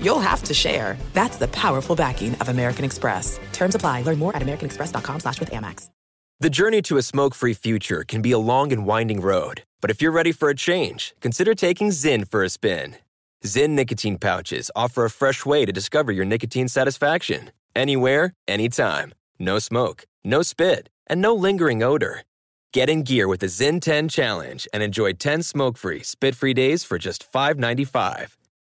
you'll have to share. That's the powerful backing of American Express. Terms apply. Learn more at americanexpress.com slash with Amex. The journey to a smoke-free future can be a long and winding road. But if you're ready for a change, consider taking Zyn for a spin. Zyn nicotine pouches offer a fresh way to discover your nicotine satisfaction. Anywhere, anytime. No smoke, no spit, and no lingering odor. Get in gear with the Zyn 10 Challenge and enjoy 10 smoke-free, spit-free days for just $5.95.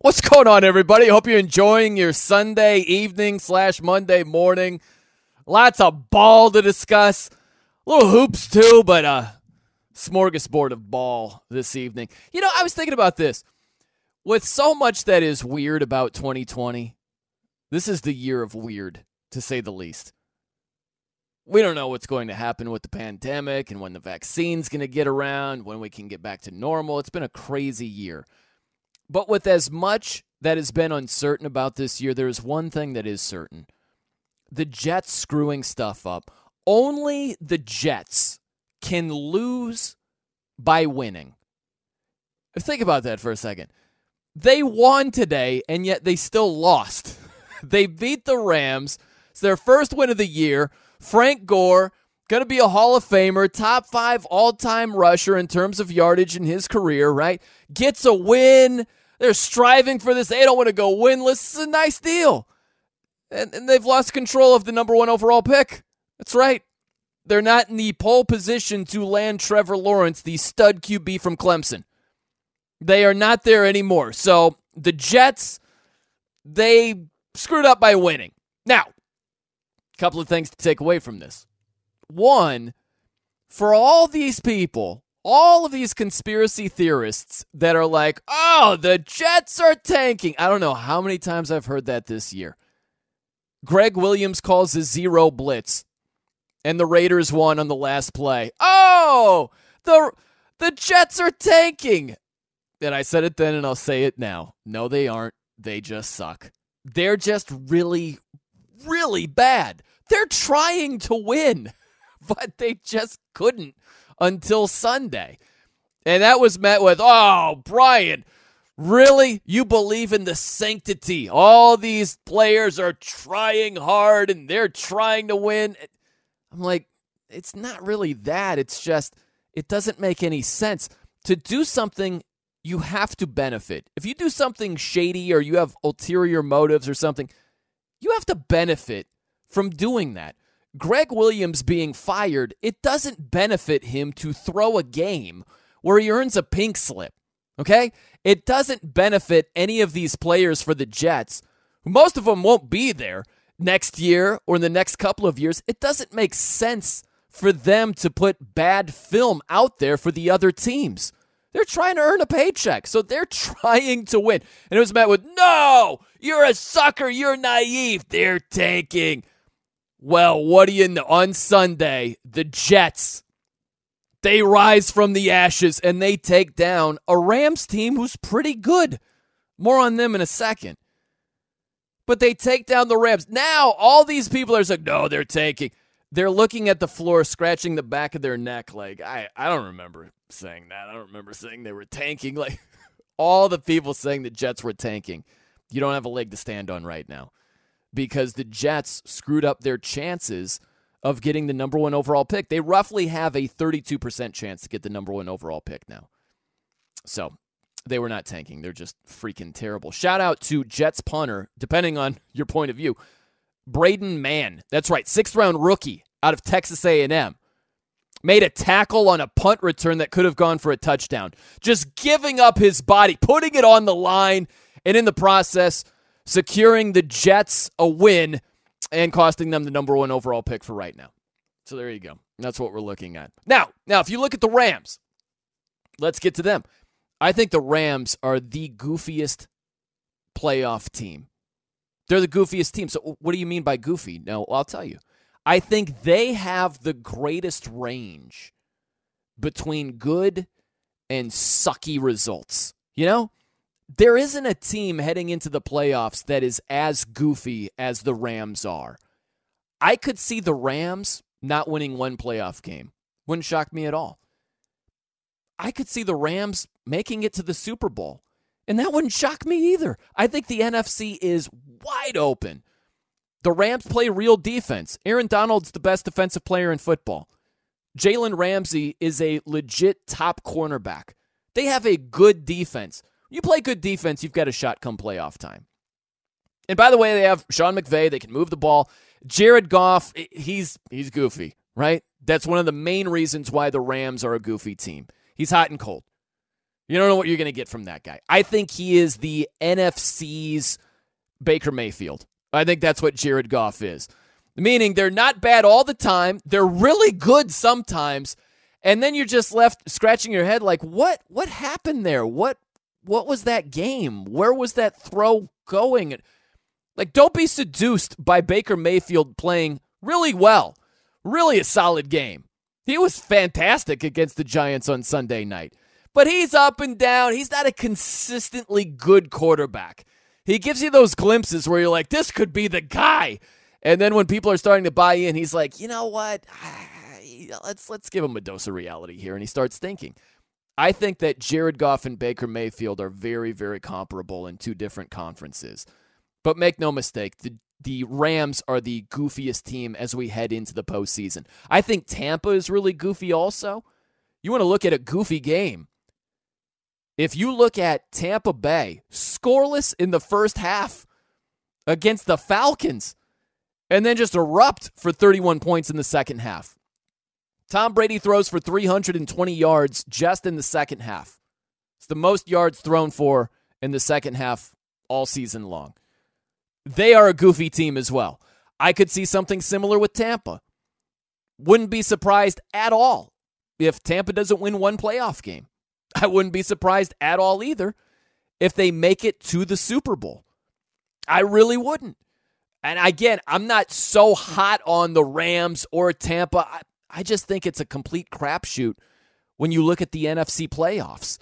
What's going on, everybody? Hope you're enjoying your Sunday evening slash Monday morning. Lots of ball to discuss. Little hoops too, but uh smorgasbord of ball this evening. You know, I was thinking about this. With so much that is weird about 2020, this is the year of weird, to say the least. We don't know what's going to happen with the pandemic and when the vaccine's going to get around, when we can get back to normal. It's been a crazy year. But with as much that has been uncertain about this year, there is one thing that is certain the Jets screwing stuff up. Only the Jets can lose by winning. Think about that for a second. They won today, and yet they still lost. they beat the Rams. It's their first win of the year. Frank Gore, going to be a Hall of Famer, top five all time rusher in terms of yardage in his career, right? Gets a win. They're striving for this. They don't want to go winless. It's a nice deal. And, and they've lost control of the number one overall pick. That's right. They're not in the pole position to land Trevor Lawrence, the stud QB from Clemson. They are not there anymore. So the Jets, they screwed up by winning. Now, a couple of things to take away from this. One, for all these people all of these conspiracy theorists that are like, oh, the Jets are tanking. I don't know how many times I've heard that this year. Gregg Williams calls a zero blitz, and the Raiders won on the last play. Oh, the the Jets are tanking. And I said it then, and I'll say it now. No, they aren't. They just suck. They're just really, really bad. They're trying to win, but they just couldn't until Sunday. And that was met with, oh, Brian, really? You believe in the sanctity? All these players are trying hard and they're trying to win. I'm like, it's not really that. It's just, it doesn't make any sense. To do something, you have to benefit. If you do something shady or you have ulterior motives or something, you have to benefit from doing that. Gregg Williams being fired, it doesn't benefit him to throw a game where he earns a pink slip. Okay? It doesn't benefit any of these players for the Jets. Most of them won't be there next year or in the next couple of years. It doesn't make sense for them to put bad film out there for the other teams. They're trying to earn a paycheck, so they're trying to win. And it was met with, no, you're a sucker, you're naive. They're tanking. Well, what do you know? On Sunday, the Jets, they rise from the ashes and they take down a Rams team who's pretty good. More on them in a second. But they take down the Rams. Now, all these people are saying, no, they're tanking. They're looking at the floor, scratching the back of their neck. Like, I, I don't remember saying that. I don't remember saying they were tanking. Like, all the people saying the Jets were tanking. You don't have a leg to stand on right now because the Jets screwed up their chances of getting the number one overall pick. They roughly have a 32% chance to get the number one overall pick now. So they were not tanking. They're just freaking terrible. Shout out to Jets punter, depending on your point of view, Braden Mann. That's right, sixth round rookie out of Texas A&M. Made a tackle on a punt return that could have gone for a touchdown. Just giving up his body, putting it on the line, and in the process, securing the Jets a win and costing them the number one overall pick for right now. So there you go. That's what we're looking at. Now, now if you look at the Rams, let's get to them. I think the Rams are the goofiest playoff team. They're the goofiest team. So what do you mean by goofy? No, I'll tell you. I think they have the greatest range between good and sucky results. You know? There isn't a team heading into the playoffs that is as goofy as the Rams are. I could see the Rams not winning one playoff game. Wouldn't shock me at all. I could see the Rams making it to the Super Bowl. And that wouldn't shock me either. I think the NFC is wide open. The Rams play real defense. Aaron Donald's the best defensive player in football. Jalen Ramsey is a legit top cornerback. They have a good defense. You play good defense, you've got a shot come playoff time. And by the way, they have Sean McVay. They can move the ball. Jared Goff, he's he's goofy, right? That's one of the main reasons why the Rams are a goofy team. He's hot and cold. You don't know what you're going to get from that guy. I think he is the NFC's Baker Mayfield. I think that's what Jared Goff is. Meaning they're not bad all the time. They're really good sometimes. And then you're just left scratching your head like, what what happened there? What what was that game? Where was that throw going? Like, don't be seduced by Baker Mayfield playing really well. Really a solid game. He was fantastic against the Giants on Sunday night. But he's up and down. He's not a consistently good quarterback. He gives you those glimpses where you're like, this could be the guy. And then when people are starting to buy in, he's like, you know what? Let's let's give him a dose of reality here. And he starts thinking. I think that Jared Goff and Baker Mayfield are very, very comparable in two different conferences. But make no mistake, the the Rams are the goofiest team as we head into the postseason. I think Tampa is really goofy also. You want to look at a goofy game. If you look at Tampa Bay, scoreless in the first half against the Falcons, and then just erupt for 31 points in the second half. Tom Brady throws for 320 yards just in the second half. It's the most yards thrown for in the second half all season long. They are a goofy team as well. I could see something similar with Tampa. Wouldn't be surprised at all if Tampa doesn't win one playoff game. I wouldn't be surprised at all either if they make it to the Super Bowl. I really wouldn't. And again, I'm not so hot on the Rams or Tampa. I just think it's a complete crapshoot when you look at the NFC playoffs.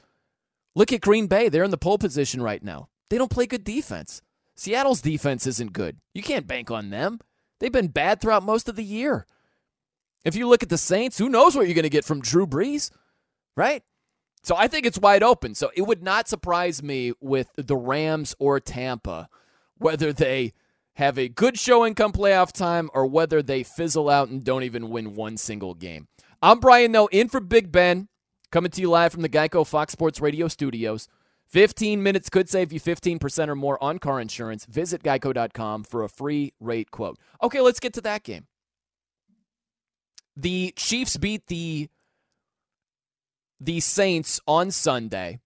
Look at Green Bay. They're in the pole position right now. They don't play good defense. Seattle's defense isn't good. You can't bank on them. They've been bad throughout most of the year. If you look at the Saints, who knows what you're going to get from Drew Brees, right? So I think it's wide open. So it would not surprise me with the Rams or Tampa whether they have a good showing come playoff time or whether they fizzle out and don't even win one single game. I'm Brian Noe in for Big Ben, coming to you live from the Geico Fox Sports Radio studios. 15 minutes could save you 15% or more on car insurance. Visit geico.com for a free rate quote. Okay, let's get to that game. The Chiefs beat the the Saints on Sunday.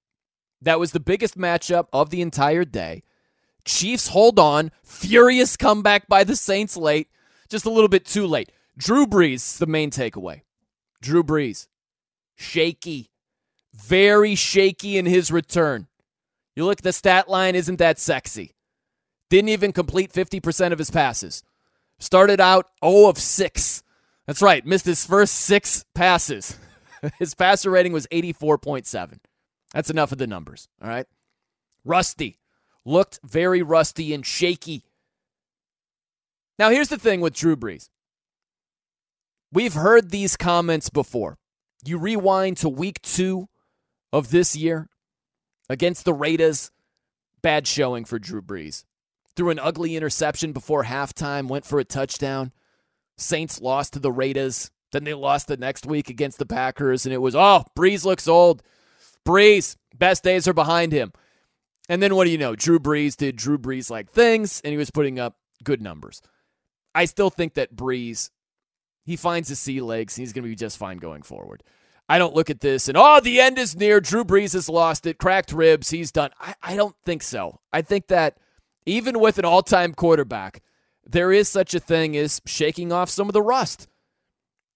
That was the biggest matchup of the entire day. Chiefs hold on. Furious comeback by the Saints late. Just a little bit too late. Drew Brees, the main takeaway. Drew Brees, shaky. Very shaky in his return. You look at the stat line, isn't that sexy? Didn't even complete 50% of his passes. Started out 0 of 6. That's right, missed his first six passes. his passer rating was 84.7. That's enough of the numbers, all right? Rusty. Looked very rusty and shaky. Now, here's the thing with Drew Brees. We've heard these comments before. You rewind to week two of this year against the Raiders, bad showing for Drew Brees. Threw an ugly interception before halftime, went for a touchdown. Saints lost to the Raiders. Then they lost the next week against the Packers, and it was, oh, Brees looks old. Brees, best days are behind him. And then what do you know? Drew Brees did Drew Brees like things, and he was putting up good numbers. I still think that Brees, he finds his sea legs, and he's going to be just fine going forward. I don't look at this and, oh, the end is near. Drew Brees has lost it, cracked ribs, he's done. I, I don't think so. I think that even with an all time quarterback, there is such a thing as shaking off some of the rust.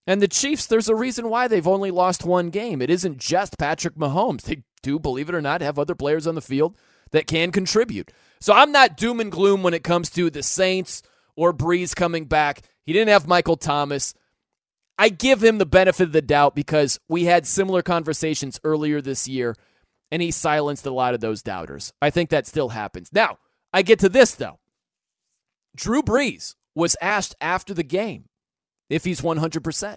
And the Chiefs, there's a reason why they've only lost one game. It isn't just Patrick Mahomes. They do, believe it or not, have other players on the field that can contribute. So I'm not doom and gloom when it comes to the Saints or Brees coming back. He didn't have Michael Thomas. I give him the benefit of the doubt because we had similar conversations earlier this year and he silenced a lot of those doubters. I think that still happens. Now, I get to this though. Drew Brees was asked after the game if he's 100%.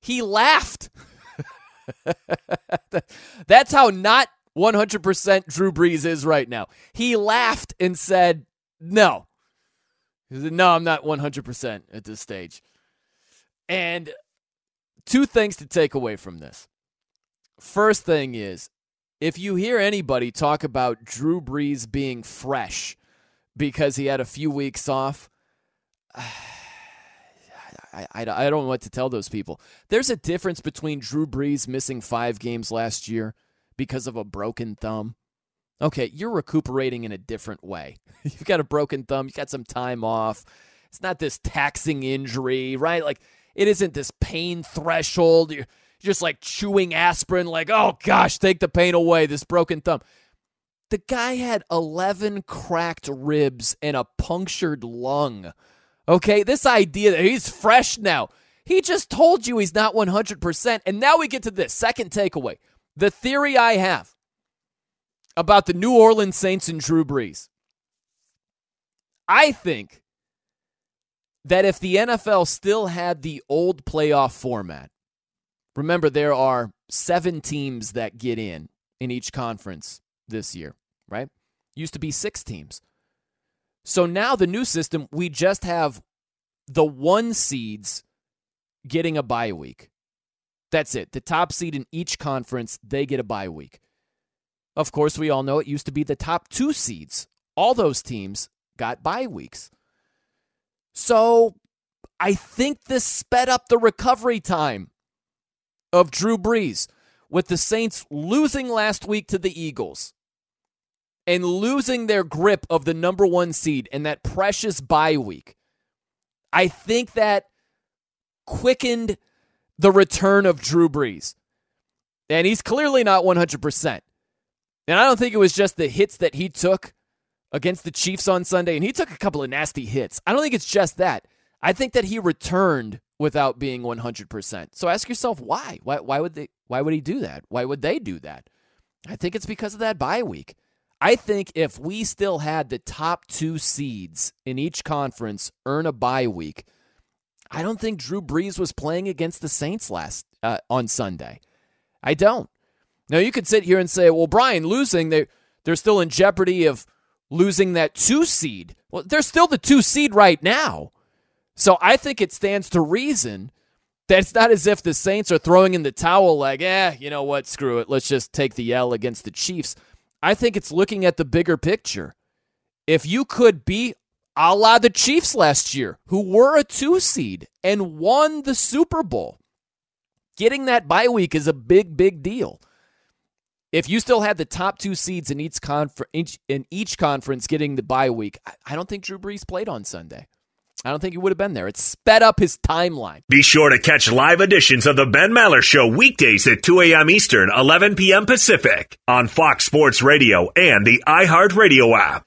He laughed. That's how not 100% Drew Brees is right now. He laughed and said, No. Said, No, I'm not 100% at this stage. And two things to take away from this. First thing is, if you hear anybody talk about Drew Brees being fresh because he had a few weeks off, I, I, I don't know what to tell those people. There's a difference between Drew Brees missing five games last year because of a broken thumb. Okay, you're recuperating in a different way. You've got a broken thumb, You've got some time off. It's not this taxing injury, right? Like it isn't this pain threshold. You're just like chewing aspirin, like, oh gosh, take the pain away, this broken thumb. The guy had 11 cracked ribs and a punctured lung. Okay, this idea that he's fresh now. He just told you he's not 100%. And now we get to this second takeaway. The theory I have about the New Orleans Saints and Drew Brees. I think that if the NFL still had the old playoff format, remember there are seven teams that get in in each conference this year, right? Used to be six teams. So now the new system, we just have the one seeds getting a bye week. That's it. The top seed in each conference, they get a bye week. Of course, we all know it used to be the top two seeds. All those teams got bye weeks. So I think this sped up the recovery time of Drew Brees with the Saints losing last week to the Eagles and losing their grip of the number one seed and that precious bye week. I think that quickened the return of Drew Brees. And he's clearly not 100%. And I don't think it was just the hits that he took against the Chiefs on Sunday, and he took a couple of nasty hits. I don't think it's just that. I think that he returned without being 100%. So ask yourself why? Why why would they why would he do that? Why would they do that? I think it's because of that bye week. I think if we still had the top 2 seeds in each conference earn a bye week, I don't think Drew Brees was playing against the Saints last uh, on Sunday. I don't. Now you could sit here and say, well, Brian, losing, they they're still in jeopardy of losing that two seed. Well, they're still the two seed right now. So I think it stands to reason that it's not as if the Saints are throwing in the towel like, eh, you know what, screw it. Let's just take the L against the Chiefs. I think it's looking at the bigger picture. If you could be a la the Chiefs last year, who were a two seed and won the Super Bowl, getting that bye week is a big, big deal. If you still had the top two seeds in each, confer- in each conference getting the bye week, I don't think Drew Brees played on Sunday. I don't think he would have been there. It sped up his timeline. Be sure to catch live editions of the Ben Maller Show weekdays at 2 a.m. Eastern, 11 p.m. Pacific on Fox Sports Radio and the iHeartRadio app.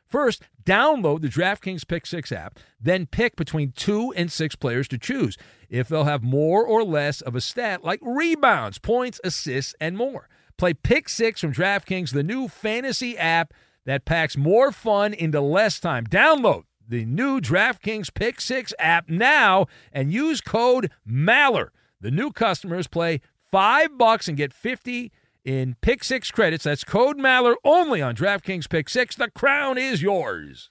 First, download the DraftKings Pick Six app, then pick between two and six players to choose if they'll have more or less of a stat like rebounds, points, assists, and more. Play Pick Six from DraftKings, the new fantasy app that packs more fun into less time. Download the new DraftKings Pick 6 app now and use code MALLER. The new customers play 5 bucks and get 50 in Pick 6 credits. That's code MALLER only on DraftKings Pick 6. The crown is yours.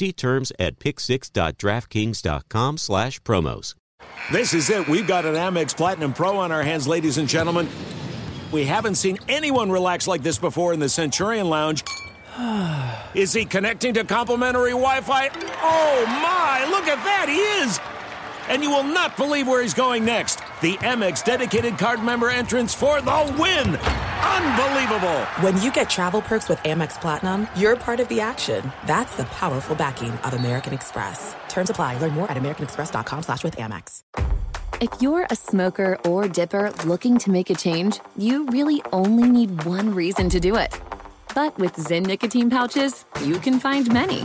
See terms at picksix.draftkings.com slash promos. This is it. We've got an Amex Platinum Pro on our hands, ladies and gentlemen. We haven't seen anyone relax like this before in the Centurion Lounge. Is he connecting to complimentary Wi Fi? Oh my, look at that, he is! And you will not believe where he's going next. The Amex dedicated card member entrance for the win! Unbelievable! When you get travel perks with Amex Platinum, you're part of the action. That's the powerful backing of American Express. Terms apply. Learn more at americanexpress.com slash with Amex. If you're a smoker or dipper looking to make a change, you really only need one reason to do it. But with Zyn nicotine pouches, you can find many.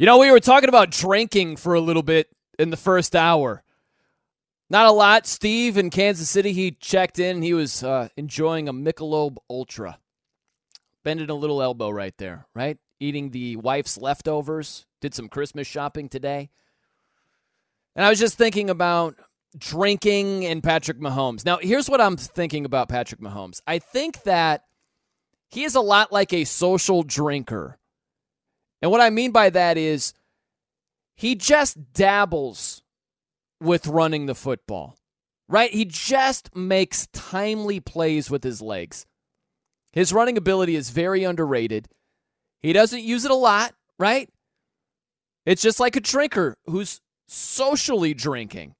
You know, we were talking about drinking for a little bit in the first hour. Not a lot. Steve in Kansas City, he checked in. He was uh, enjoying a Michelob Ultra. bending a little elbow right there, right? Eating the wife's leftovers. Did some Christmas shopping today. And I was just thinking about drinking and Patrick Mahomes. Now, here's what I'm thinking about Patrick Mahomes. I think that he is a lot like a social drinker. And what I mean by that is he just dabbles with running the football, right? He just makes timely plays with his legs. His running ability is very underrated. He doesn't use it a lot, right? It's just like a drinker who's socially drinking.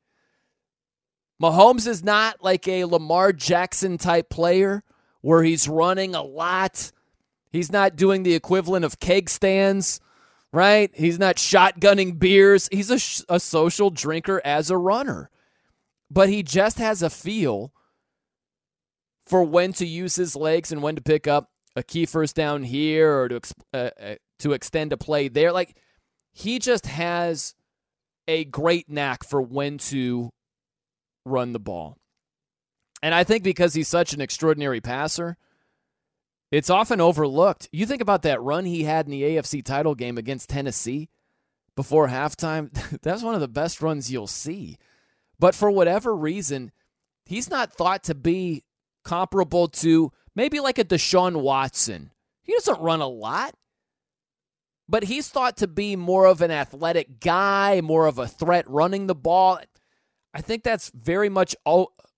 Mahomes is not like a Lamar Jackson type player where he's running a lot. He's not doing the equivalent of keg stands, right? He's not shotgunning beers. He's a, a social drinker as a runner. But he just has a feel for when to use his legs and when to pick up a key first down here or to uh, uh, to extend a play there. Like he just has a great knack for when to run the ball. And I think because he's such an extraordinary passer, it's often overlooked. You think about that run he had in the AFC title game against Tennessee before halftime. That's one of the best runs you'll see. But for whatever reason, he's not thought to be comparable to maybe like a Deshaun Watson. He doesn't run a lot, but he's thought to be more of an athletic guy, more of a threat running the ball. I think that's very much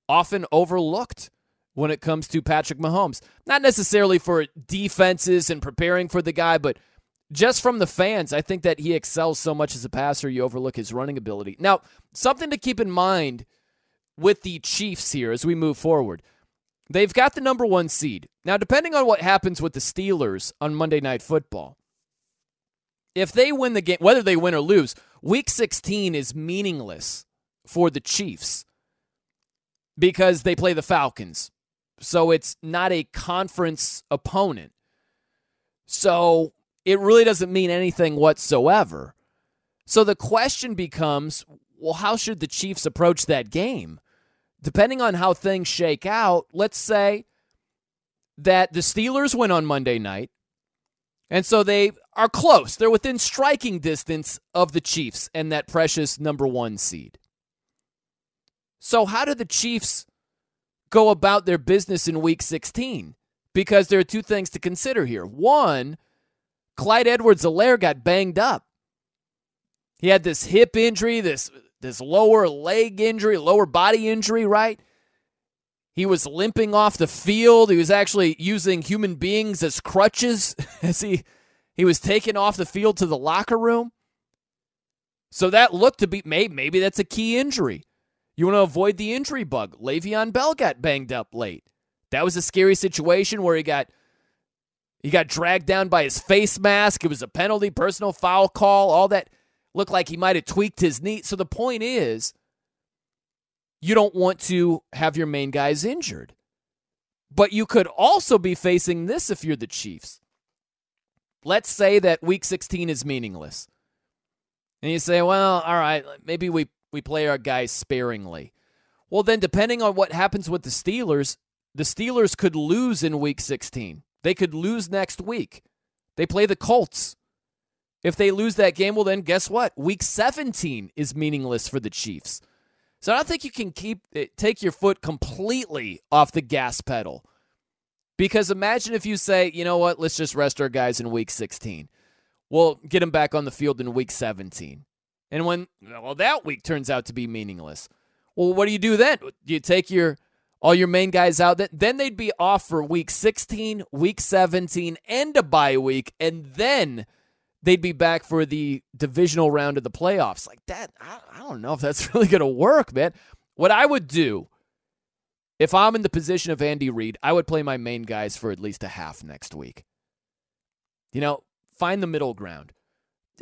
often overlooked when it comes to Patrick Mahomes. Not necessarily for defenses and preparing for the guy, but just from the fans, I think that he excels so much as a passer, you overlook his running ability. Now, something to keep in mind with the Chiefs here as we move forward. They've got the number one seed. Now, depending on what happens with the Steelers on Monday Night Football, if they win the game, whether they win or lose, week 16 is meaningless for the Chiefs because they play the Falcons. So it's not a conference opponent. So it really doesn't mean anything whatsoever. So the question becomes well, how should the Chiefs approach that game? Depending on how things shake out, let's say that the Steelers win on Monday night. And so they are close. They're within striking distance of the Chiefs and that precious number one seed. So, how do the Chiefs go about their business in week 16? Because there are two things to consider here. One, Clyde Edwards Helaire got banged up. He had this hip injury, this this lower leg injury, lower body injury, right? He was limping off the field. He was actually using human beings as crutches as he he was taken off the field to the locker room. So that looked to be maybe maybe that's a key injury. You want to avoid the injury bug. Le'Veon Bell got banged up late. That was a scary situation where he got he got dragged down by his face mask. It was a penalty, personal foul call, all that looked like he might have tweaked his knee. So the point is, you don't want to have your main guys injured. But you could also be facing this if you're the Chiefs. Let's say that week 16 is meaningless. And you say, well, all right, maybe we we play our guys sparingly. Well, then, depending on what happens with the Steelers, the Steelers could lose in week 16. They could lose next week. They play the Colts. If they lose that game, well, then guess what? Week 17 is meaningless for the Chiefs. So I don't think you can keep eh, take your foot completely off the gas pedal. Because imagine if you say, you know what, let's just rest our guys in week 16. We'll get them back on the field in week 17. And when well that week turns out to be meaningless, well, what do you do then? You take your all your main guys out? Then they'd be off for week 16, week 17, and a bye week, and then they'd be back for the divisional round of the playoffs. Like that, I, I don't know if that's really going to work, man. What I would do if I'm in the position of Andy Reid, I would play my main guys for at least a half next week. You know, find the middle ground.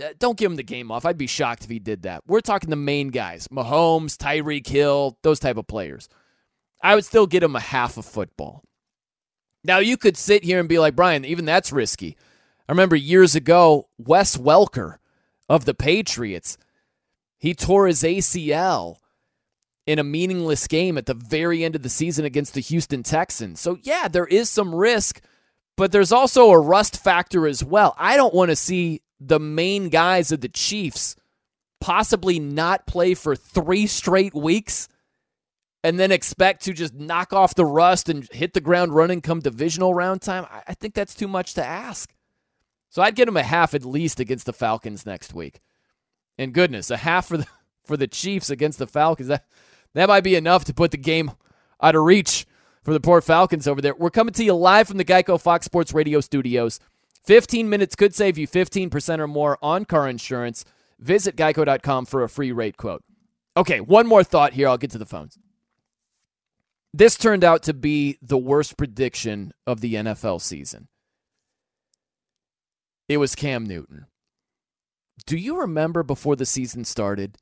Uh, don't give him the game off. I'd be shocked if he did that. We're talking the main guys Mahomes, Tyreek Hill, those type of players. I would still get him a half of football. Now, you could sit here and be like, Brian, even that's risky. I remember years ago, Wes Welker of the Patriots, he tore his ACL in a meaningless game at the very end of the season against the Houston Texans. So, yeah, there is some risk but there's also a rust factor as well. I don't want to see the main guys of the Chiefs possibly not play for three straight weeks and then expect to just knock off the rust and hit the ground running come divisional round time. I think that's too much to ask. So I'd get them a half at least against the Falcons next week. And goodness, a half for the for the Chiefs against the Falcons. That that might be enough to put the game out of reach for the poor Falcons over there. We're coming to you live from the Geico Fox Sports Radio studios. 15 minutes could save you 15% or more on car insurance. Visit geico.com for a free rate quote. Okay, one more thought here. I'll get to the phones. This turned out to be the worst prediction of the NFL season. It was Cam Newton. Do you remember before the season started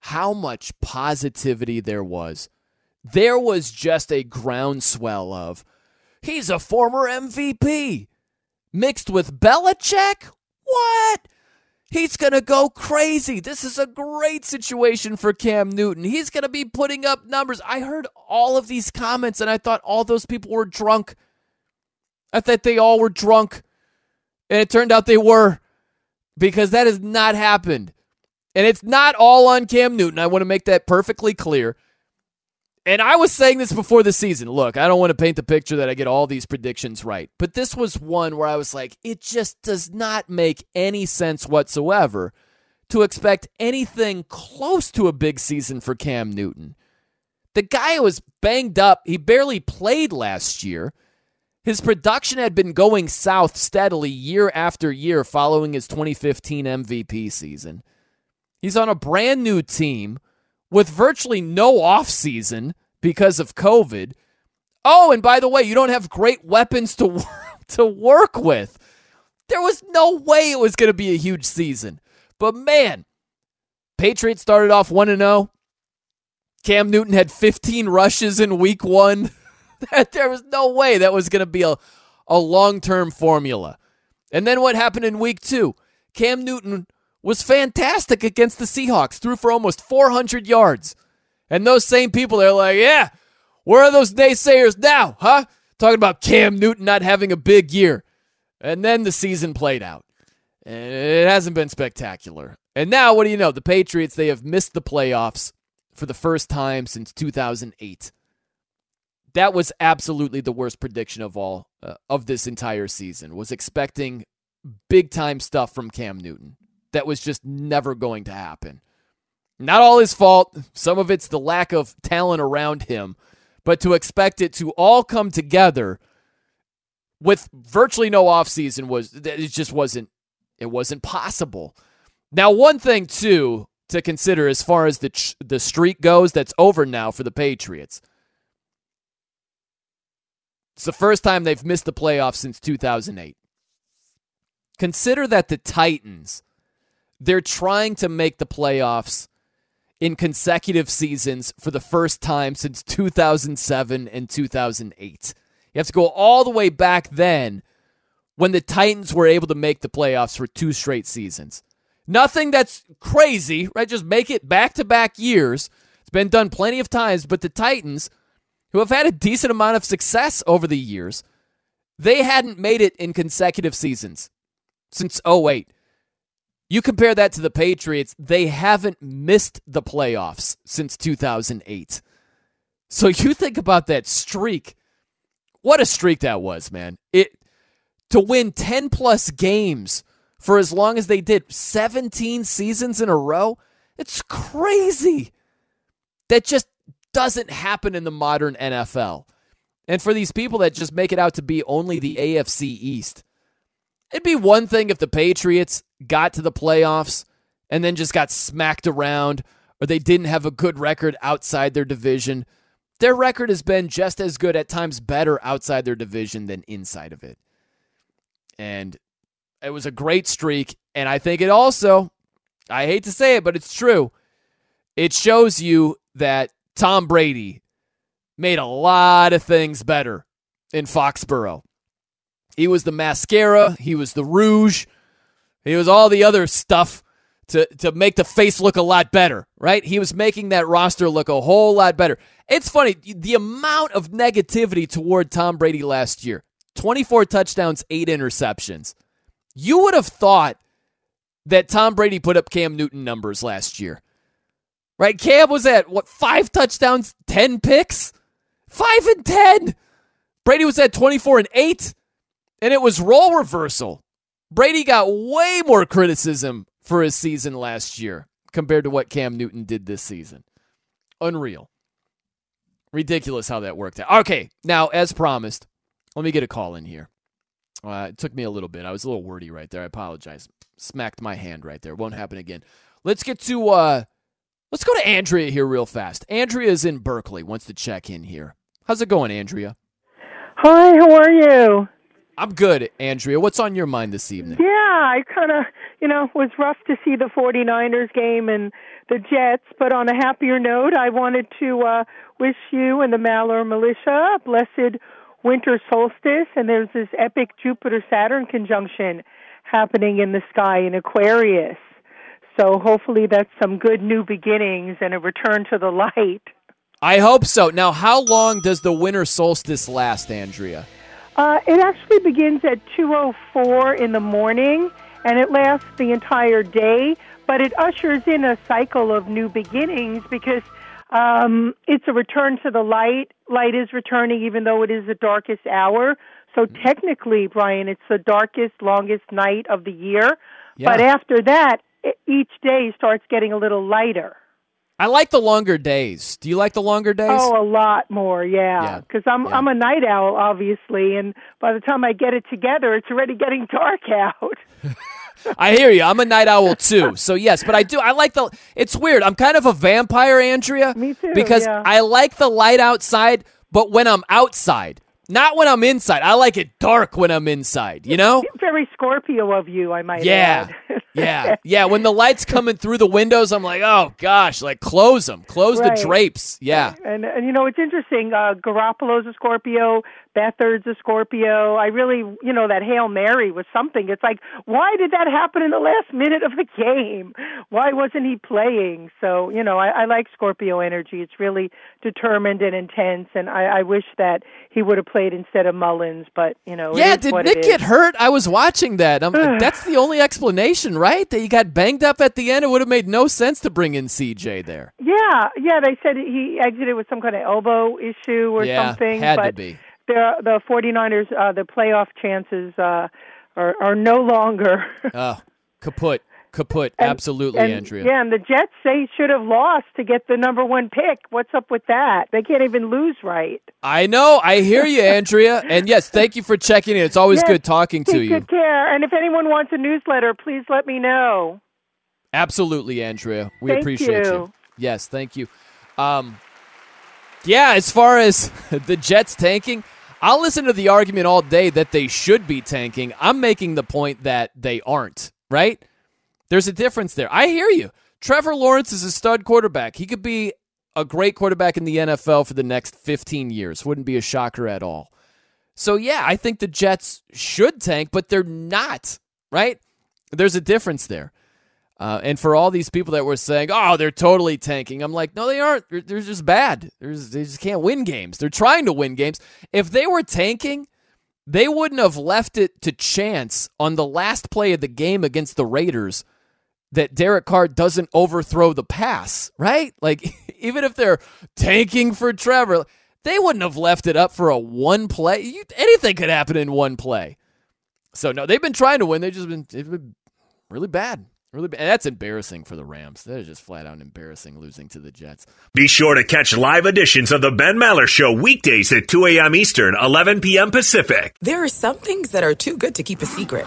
how much positivity there was? There was just a groundswell of, he's a former MVP mixed with Belichick? What? He's going to go crazy. This is a great situation for Cam Newton. He's going to be putting up numbers. I heard all of these comments and I thought all those people were drunk. I thought they all were drunk. And it turned out they were because that has not happened. And it's not all on Cam Newton. I want to make that perfectly clear. And I was saying this before the season. Look, I don't want to paint the picture that I get all these predictions right, but this was one where I was like, it just does not make any sense whatsoever to expect anything close to a big season for Cam Newton. The guy was banged up. He barely played last year. His production had been going south steadily year after year following his 2015 MVP season. He's on a brand new team with virtually no offseason because of COVID. Oh, and by the way, you don't have great weapons to to work with. There was no way it was going to be a huge season. But man, Patriots started off 1 0. Cam Newton had 15 rushes in week 1. there was no way that was going to be a, a long-term formula. And then what happened in week 2? Cam Newton was fantastic against the Seahawks, threw for almost 400 yards. And those same people, they're like, yeah, where are those naysayers now, huh? Talking about Cam Newton not having a big year. And then the season played out. And it hasn't been spectacular. And now, what do you know? The Patriots, they have missed the playoffs for the first time since 2008. That was absolutely the worst prediction of all uh, of this entire season. Was expecting big time stuff from Cam Newton that was just never going to happen. Not all his fault. Some of it's the lack of talent around him. But to expect it to all come together with virtually no offseason was it just wasn't it wasn't possible. Now, one thing too to consider as far as the the streak goes that's over now for the Patriots. It's the first time they've missed the playoffs since 2008. Consider that the Titans they're trying to make the playoffs in consecutive seasons for the first time since 2007 and 2008. You have to go all the way back then when the Titans were able to make the playoffs for two straight seasons. Nothing that's crazy, right? Just make it back to back years. It's been done plenty of times, but the Titans, who have had a decent amount of success over the years, they hadn't made it in consecutive seasons since 08. You compare that to the Patriots, they haven't missed the playoffs since 2008. So you think about that streak. What a streak that was, man. It to win 10 plus games for as long as they did, 17 seasons in a row. It's crazy. That just doesn't happen in the modern NFL. And for these people that just make it out to be only the AFC East, It'd be one thing if the Patriots got to the playoffs and then just got smacked around or they didn't have a good record outside their division. Their record has been just as good, at times better outside their division than inside of it. And it was a great streak. And I think it also, I hate to say it, but it's true. It shows you that Tom Brady made a lot of things better in Foxborough. He was the mascara, he was the rouge, he was all the other stuff to, to make the face look a lot better, right? He was making that roster look a whole lot better. It's funny, the amount of negativity toward Tom Brady last year 24 touchdowns, eight interceptions. You would have thought that Tom Brady put up Cam Newton numbers last year. Right? Cam was at what five touchdowns, 10 picks? Five and 10. Brady was at 24 and 8, and it was role reversal. Brady got way more criticism for his season last year compared to what Cam Newton did this season. Unreal. Ridiculous how that worked out. Okay, now, as promised, let me get a call in here. Uh, it took me a little bit. I was a little wordy right there. I apologize. Smacked my hand right there. Won't happen again. Let's get to uh let's go to Andrea here real fast. Andrea is in Berkeley, wants to check in here. How's it going, Andrea? Hi, how are you? I'm good, Andrea. What's on your mind this evening? Yeah, I kind of, you know, was rough to see the 49ers game and the Jets, but on a happier note, I wanted to uh wish you and the Maller militia a blessed winter solstice and there's this epic Jupiter Saturn conjunction happening in the sky in Aquarius. So hopefully that's some good new beginnings and a return to the light. I hope so. Now, how long does the winter solstice last, Andrea? Uh, it actually begins at 2:04 in the morning and it lasts the entire day, but it ushers in a cycle of new beginnings because um, it's a return to the light. Light is returning even though it is the darkest hour. So technically, Brian, it's the darkest, longest night of the year. Yeah. But after that, each day starts getting a little lighter. I like the longer days. Do you like the longer days? Oh, a lot more, yeah. Yeah, Because I'm yeah. I'm a night owl, obviously, and by the time I get it together, it's already getting dark out. I hear you. I'm a night owl too. So yes, but I do. I like the. It's weird. I'm kind of a vampire, Andrea. Me too, Because yeah. I like the light outside, but when I'm outside, not when I'm inside. I like it dark when I'm inside. You know? Very Scorpio of you, I might Yeah. Yeah, yeah. When the lights coming through the windows, I'm like, oh gosh, like close them, close Right. the drapes. Yeah. And and you know it's interesting. Uh, Garoppolo's a Scorpio. Beathard's a Scorpio. I really, you know, that hail mary was something. It's like, why did that happen in the last minute of the game? Why wasn't he playing? So you know, I, I like Scorpio energy. It's really determined and intense. And I, I wish that he would have played instead of Mullens. But you know, Yeah, is did Nick it get hurt? I was watching that. Um, that's the only explanation, right? That he got banged up at the end. It would have made no sense to bring in CJ there. Yeah, yeah. They said he exited with some kind of elbow issue or yeah, something. had but to be. the the 49ers uh the playoff chances uh are are no longer Oh, kaput, kaput. Absolutely, and, Andrea. Yeah, and the Jets they should have lost to get the number 1 pick. What's up with that? They can't even lose right. I know. I hear you, Andrea. And yes, thank you for checking in. It's always Yes, good talking to you. good care. And if anyone wants a newsletter, please let me know. Absolutely, Andrea. We Thank appreciate you. you. Yes, thank you. Um, yeah, as far as the Jets tanking, I'll listen to the argument all day that they should be tanking. I'm making the point that they aren't, right? There's a difference there. I hear you. Trevor Lawrence is a stud quarterback. He could be a great quarterback in the NFL for the next 15 years. Wouldn't be a shocker at all. So, yeah, I think the Jets should tank, but they're not, right? There's a difference there. Uh, and for all these people that were saying, "Oh, they're totally tanking," I'm like, "No, they aren't. They're, they're just bad. They're just- they just can't win games. They're trying to win games. If they were tanking, they wouldn't have left it to chance on the last play of the game against the Raiders that Derek Carr doesn't overthrow the pass, right? Like, even if they're tanking for Trevor, they wouldn't have left it up for a one play. You, anything could happen in one play. So no, they've been trying to win. They've just been, they've been really bad. Really bad. And that's embarrassing for the Rams. That is just flat out embarrassing losing to the Jets. Be sure to catch live editions of The Ben Maller Show weekdays at 2 a.m. Eastern, 11 p.m. Pacific. There are some things that are too good to keep a secret.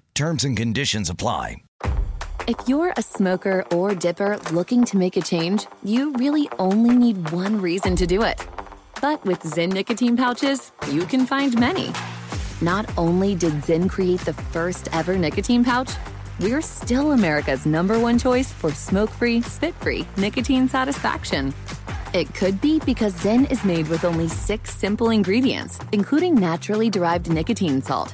Terms and conditions apply. If you're a smoker or dipper looking to make a change, you really only need one reason to do it. But with Zyn nicotine pouches, you can find many. Not only did Zyn create the first ever nicotine pouch, we're still America's number one choice for smoke free, spit free nicotine satisfaction. It could be because Zyn is made with only six simple ingredients, including naturally derived nicotine salt.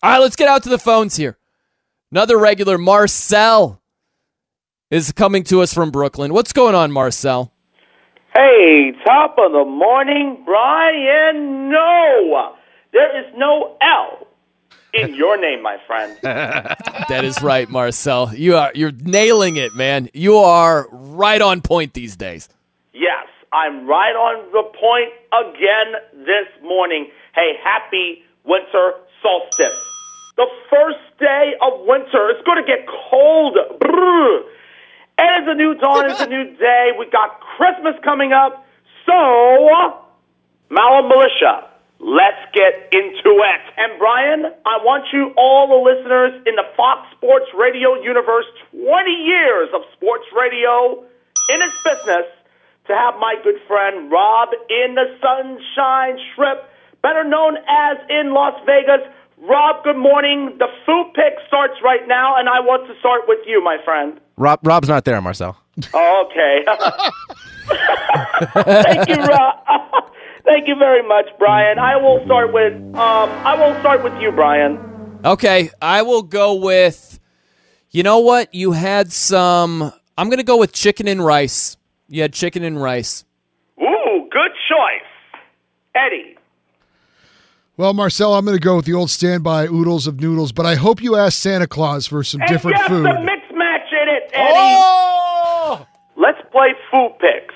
All right, let's get out to the phones here. Another regular, Marcel, is coming to us from Brooklyn. What's going on, Marcel? Hey, top of the morning, Brian. No, there is no L in your name, my friend. that is right, Marcel. You are you're nailing it, man. You are right on point these days. Yes, I'm right on the point again this morning. Hey, happy winter solstice. The first day of winter. It's going to get cold. Brr. And it's a new dawn. It's a new day. We got Christmas coming up. So, Maller Militia, let's get into it. And Brian, I want you, all the listeners in the Fox Sports Radio universe, 20 years of sports radio in its business, to have my good friend Rob in the Sunshine Strip, better known as in Las Vegas. Rob, good morning. The food pick starts right now, and I want to start with you, my friend. Rob, Rob's not there, Marcel. Oh, okay. Thank you, Rob. Thank you very much, Brian. I will start with um, I will start with you, Brian. Okay, I will go with. You know what? You had some. I'm going to go with chicken and rice. You had chicken and rice. Ooh, good choice, Eddie. Well, Marcel, I'm going to go with the old standby oodles of noodles, but I hope you ask Santa Claus for some and different yes, food. a mixed match in it, Eddie. Oh! Let's play food picks.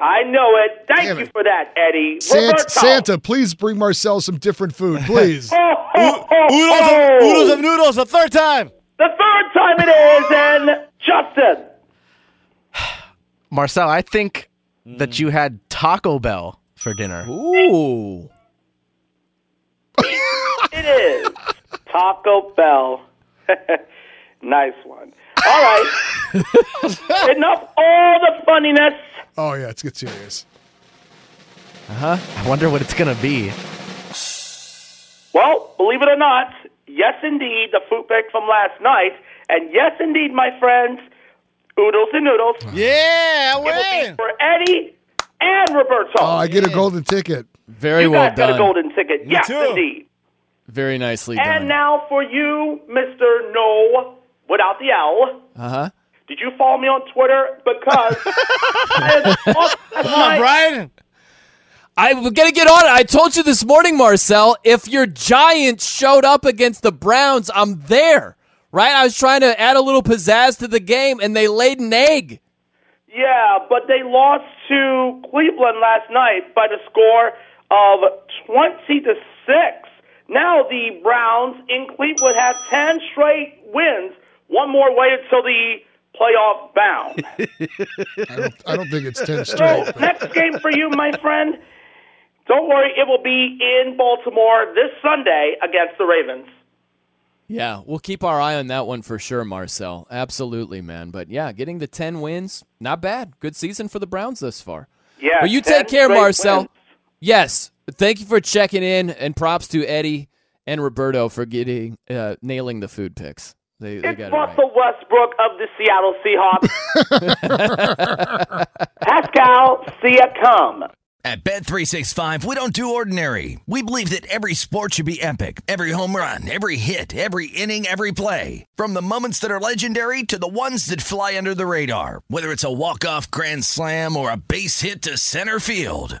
I know it. Thank Damn you it. for that, Eddie. Santa, Santa, please bring Marcel some different food, please. Oh, oh, oh, Oodles of, oodles of noodles, the third time. The third time it is, and Justin. Marcel, I think that you had Taco Bell for dinner. Ooh. It is Taco Bell. nice one. All right. Enough all the funniness. Oh yeah, let's get serious. Uh huh. I wonder what it's gonna be. Well, believe it or not, yes, indeed, the food pick from last night, and yes, indeed, my friends, oodles and noodles. Yeah, it will be for Eddie and Roberto. Oh, I get a golden ticket. Very you well guys got done. a golden ticket. yes, indeed. Very nicely And done. And now for you, Mister Noe, without the L. Uh huh. Did you follow me on Twitter? Because Come on, Brian. I'm gonna get on it. I told you this morning, Marcel. If your Giants showed up against the Browns, I'm there. Right? I was trying to add a little pizzazz to the game, and they laid an egg. Yeah, but they lost to Cleveland last night by the score of 20 to 6. Now the Browns in Cleveland have 10 straight wins. One more way until the playoff bound. I don't, I don't think it's ten straight. so, straight. next game for you, my friend. Don't worry, it will be in Baltimore this Sunday against the Ravens. Yeah, we'll keep our eye on that one for sure, Marcel. Absolutely, man. But yeah, getting the 10 wins, not bad. Good season for the Browns thus far. Yeah, But you take care, Marcel. wins. Yes. Thank you for checking in, and props to Eddie and Roberto for getting uh, nailing the food picks. They, they It's got it right. Russell Westbrook of the Seattle Seahawks. Pascal, see ya come. At Bet365, we don't do ordinary. We believe that every sport should be epic. Every home run, every hit, every inning, every play. From the moments that are legendary to the ones that fly under the radar. Whether it's a walk-off grand slam or a base hit to center field.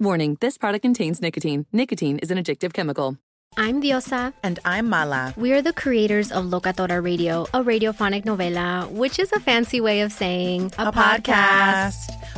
Warning, this product contains nicotine. Nicotine is an addictive chemical. I'm Diosa. And I'm Mala. We are the creators of Locatora Radio, a radiophonic novela, which is a fancy way of saying A, podcast.